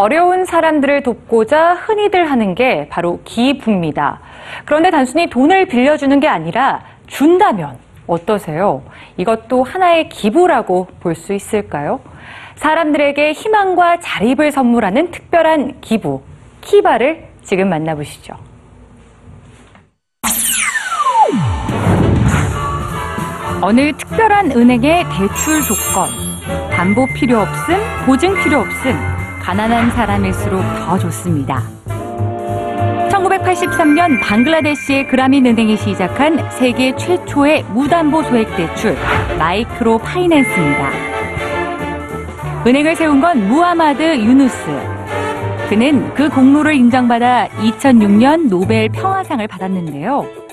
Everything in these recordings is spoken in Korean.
어려운 사람들을 돕고자 흔히들 하는 게 바로 기부입니다. 그런데 단순히 돈을 빌려주는 게 아니라 준다면 어떠세요? 이것도 하나의 기부라고 볼 수 있을까요? 사람들에게 희망과 자립을 선물하는 특별한 기부, 키바를 지금 만나보시죠. 어느 특별한 은행의 대출 조건, 담보 필요 없음, 보증 필요 없음, 가난한 사람일수록 더 좋습니다. 1983년 방글라데시의 그라민 은행이 시작한 세계 최초의 무담보 소액 대출 microfinance입니다. 은행을 세운 건 무하마드 유누스. 그는 그 공로를 인정받아 2006년 노벨 평화상을 받았는데요.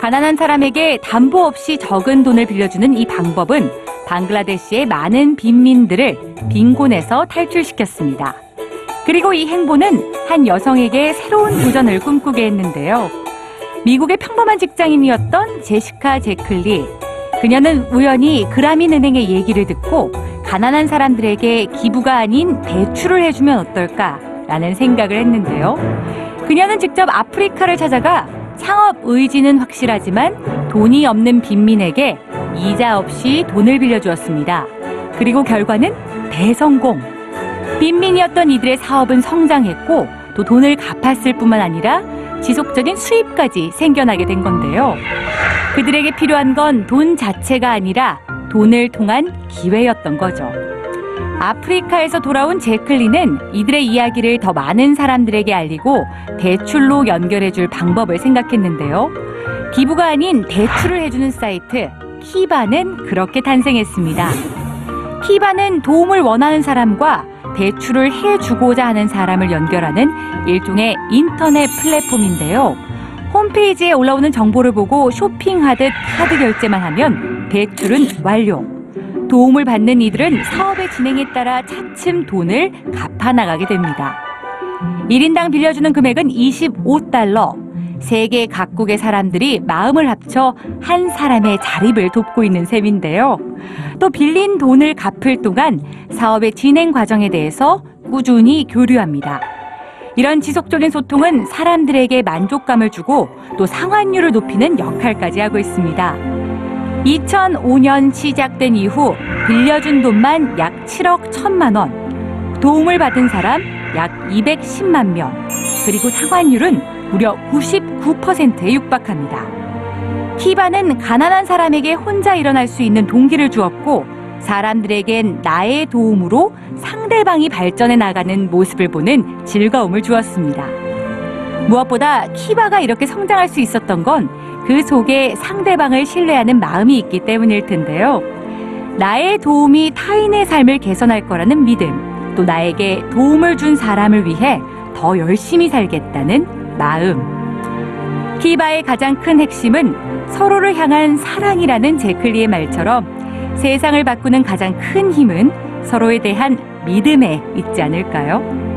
가난한 사람에게 담보 없이 적은 돈을 빌려주는 이 방법은 방글라데시의 많은 빈민들을 빈곤에서 탈출시켰습니다. 그리고 이 행보는 한 여성에게 새로운 도전을 꿈꾸게 했는데요. 미국의 평범한 직장인이었던 제시카 제클리. 그녀는 우연히 그라민 은행의 얘기를 듣고 가난한 사람들에게 기부가 아닌 대출을 해주면 어떨까라는 생각을 했는데요. 그녀는 직접 아프리카를 찾아가 창업 의지는 확실하지만 돈이 없는 빈민에게 이자 없이 돈을 빌려주었습니다. 그리고 결과는 대성공. 빈민이었던 이들의 사업은 성장했고 또 돈을 갚았을 뿐만 아니라 지속적인 수입까지 생겨나게 된 건데요. 그들에게 필요한 건 돈 자체가 아니라 돈을 통한 기회였던 거죠. 아프리카에서 돌아온 제클리는 이들의 이야기를 더 많은 사람들에게 알리고 대출로 연결해 줄 방법을 생각했는데요. 기부가 아닌 대출을 해주는 사이트 키바는 그렇게 탄생했습니다. 키바는 도움을 원하는 사람과 대출을 해주고자 하는 사람을 연결하는 일종의 인터넷 플랫폼인데요. 홈페이지에 올라오는 정보를 보고 쇼핑하듯 카드 결제만 하면 대출은 완료. 도움을 받는 이들은 사업의 진행에 따라 차츰 돈을 갚아 나가게 됩니다. 1인당 빌려주는 금액은 25달러. 세계 각국의 사람들이 마음을 합쳐 한 사람의 자립을 돕고 있는 셈인데요. 또 빌린 돈을 갚을 동안 사업의 진행 과정에 대해서 꾸준히 교류합니다. 이런 지속적인 소통은 사람들에게 만족감을 주고 또 상환율을 높이는 역할까지 하고 있습니다. 2005년 시작된 이후 빌려준 돈만 약 7억 1천만 원, 도움을 받은 사람 약 210만 명, 그리고 상환율은 무려 99%에 육박합니다. 키바는 가난한 사람에게 혼자 일어날 수 있는 동기를 주었고 사람들에겐 나의 도움으로 상대방이 발전해 나가는 모습을 보는 즐거움을 주었습니다. 무엇보다 키바가 이렇게 성장할 수 있었던 건 그 속에 상대방을 신뢰하는 마음이 있기 때문일 텐데요. 나의 도움이 타인의 삶을 개선할 거라는 믿음, 또 나에게 도움을 준 사람을 위해 더 열심히 살겠다는 마음. 키바의 가장 큰 핵심은 서로를 향한 사랑이라는 제클리의 말처럼 세상을 바꾸는 가장 큰 힘은 서로에 대한 믿음에 있지 않을까요?